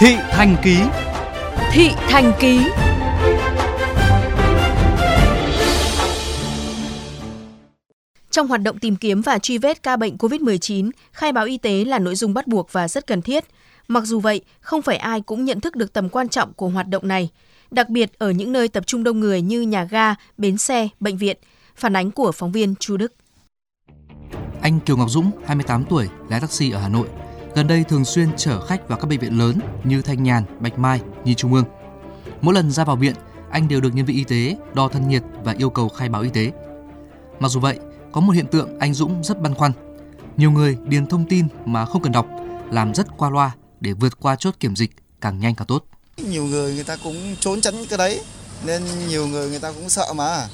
Thị Thành Ký Thị Thành Ký Trong hoạt động tìm kiếm và truy vết ca bệnh COVID-19, khai báo y tế là nội dung bắt buộc và rất cần thiết. Mặc dù vậy, không phải ai cũng nhận thức được tầm quan trọng của hoạt động này, đặc biệt ở những nơi tập trung đông người như nhà ga, bến xe, bệnh viện. Phản ánh của phóng viên Chu Đức. Anh Kiều Ngọc Dũng, 28 tuổi, lái taxi ở Hà Nội. Gần đây thường xuyên chở khách vào các bệnh viện lớn như Thanh Nhàn, Bạch Mai, Nhi Trung ương. Mỗi lần ra vào viện, anh đều được nhân viên y tế đo thân nhiệt và yêu cầu khai báo y tế. Mặc dù vậy, có một hiện tượng anh Dũng rất băn khoăn. Nhiều người điền thông tin mà không cần đọc, làm rất qua loa để vượt qua chốt kiểm dịch càng nhanh càng tốt. Nhiều người người ta cũng trốn tránh cái đấy nên nhiều người người ta cũng sợ mà.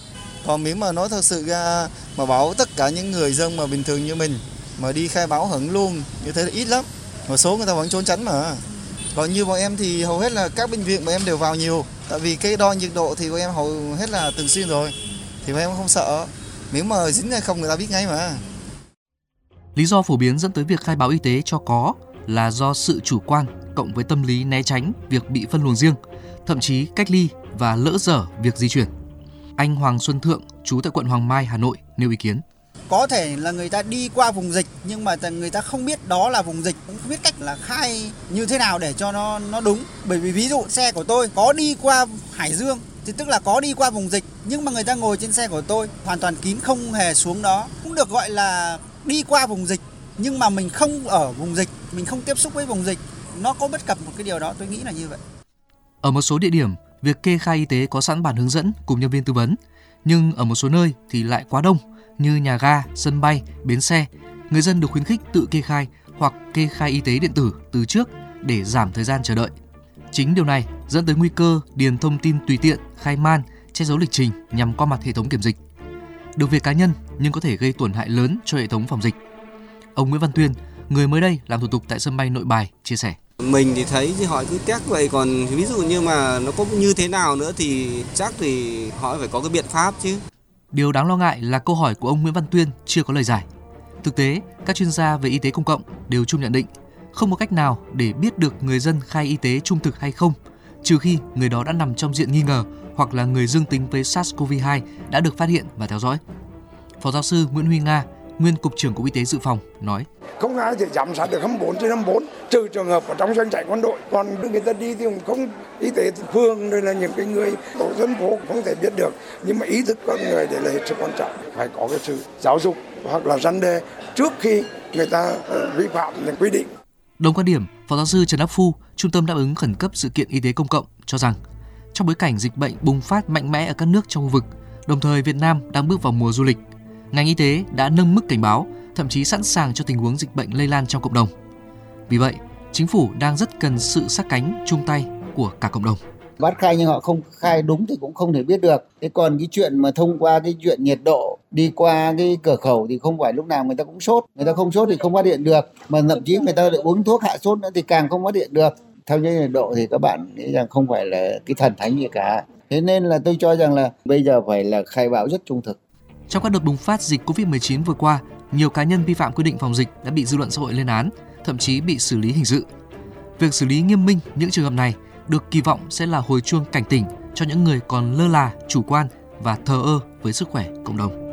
Còn nếu mà nói thật sự ra mà bảo tất cả những người dân mà bình thường như mình mà đi khai báo hẳn luôn như thế là ít lắm. Một số người ta vẫn trốn tránh mà. Còn như bọn em thì hầu hết là các bệnh viện bọn em đều vào nhiều. Tại vì cái đo nhiệt độ thì bọn em hầu hết là thường xuyên rồi. Thì bọn em không sợ. Nếu mà dính hay không người ta biết ngay mà. Lý do phổ biến dẫn tới việc khai báo y tế cho có là do sự chủ quan cộng với tâm lý né tránh việc bị phân luồng riêng, thậm chí cách ly và lỡ dở việc di chuyển. Anh Hoàng Xuân Thượng, chú tại quận Hoàng Mai, Hà Nội nêu ý kiến. Có thể là người ta đi qua vùng dịch nhưng mà người ta không biết đó là vùng dịch, cũng không biết cách là khai như thế nào để cho nó nó đúng. Bởi vì ví dụ xe của tôi có đi qua Hải Dương thì tức là có đi qua vùng dịch nhưng mà người ta ngồi trên xe của tôi hoàn toàn kín không hề xuống đó. Cũng được gọi là đi qua vùng dịch nhưng mà mình không ở vùng dịch mình không tiếp xúc với vùng dịch. Nó có bất cập một cái điều đó tôi nghĩ là như vậy. Ở một số địa điểm việc kê khai y tế có sẵn bản hướng dẫn cùng nhân viên tư vấn nhưng ở một số nơi thì lại quá đông như nhà ga sân bay bến xe người dân được khuyến khích tự kê khai hoặc kê khai y tế điện tử từ trước để giảm thời gian chờ đợi chính điều này dẫn tới nguy cơ điền thông tin tùy tiện khai man che giấu lịch trình nhằm qua mặt hệ thống kiểm dịch được việc cá nhân nhưng có thể gây tổn hại lớn cho hệ thống phòng dịch Ông Nguyễn Văn Tuyên, người mới đây làm thủ tục tại sân bay Nội Bài chia sẻ. Mình thì thấy thì họ cứ test vậy còn ví dụ như mà nó có như thế nào nữa thì chắc thì họ phải có cái biện pháp chứ. Điều đáng lo ngại là câu hỏi của ông Nguyễn Văn Tuyên chưa có lời giải. Thực tế, các chuyên gia về y tế công cộng đều chung nhận định không có cách nào để biết được người dân khai y tế trung thực hay không, trừ khi người đó đã nằm trong diện nghi ngờ hoặc là người dương tính với SARS-CoV-2 đã được phát hiện và theo dõi. Phó giáo sư Nguyễn Huy Nga, nguyên cục trưởng cục y tế dự phòng nói. Không ai thể giám sát được 24 trên 24 trừ trường hợp ở trong doanh trại quân đội. Còn người ta đi thì cũng không y tế phương rồi là những cái người tổ dân phố không thể biết được. Nhưng mà ý thức con người để là hết sức quan trọng. Phải có cái sự giáo dục hoặc là răn đe trước khi người ta ờ, vi phạm những quy định. Đồng quan điểm, Phó giáo sư Trần Đắc Phu, Trung tâm đáp ứng khẩn cấp sự kiện y tế công cộng cho rằng trong bối cảnh dịch bệnh bùng phát mạnh mẽ ở các nước trong khu vực, đồng thời Việt Nam đang bước vào mùa du lịch, ngành y tế đã nâng mức cảnh báo, thậm chí sẵn sàng cho tình huống dịch bệnh lây lan trong cộng đồng. Vì vậy, chính phủ đang rất cần sự sát cánh chung tay của cả cộng đồng. Bắt khai nhưng họ không khai đúng thì cũng không thể biết được. Thế còn cái chuyện mà thông qua cái chuyện nhiệt độ đi qua cái cửa khẩu thì không phải lúc nào người ta cũng sốt. Người ta không sốt thì không phát hiện được. Mà thậm chí người ta lại uống thuốc hạ sốt nữa thì càng không phát hiện được. Theo như nhiệt độ thì các bạn nghĩ rằng không phải là cái thần thánh gì cả. Thế nên là tôi cho rằng là bây giờ phải là khai báo rất trung thực. Trong các đợt bùng phát dịch Covid-19 vừa qua, nhiều cá nhân vi phạm quy định phòng dịch đã bị dư luận xã hội lên án, thậm chí bị xử lý hình sự. Việc xử lý nghiêm minh những trường hợp này được kỳ vọng sẽ là hồi chuông cảnh tỉnh cho những người còn lơ là, chủ quan và thờ ơ với sức khỏe cộng đồng.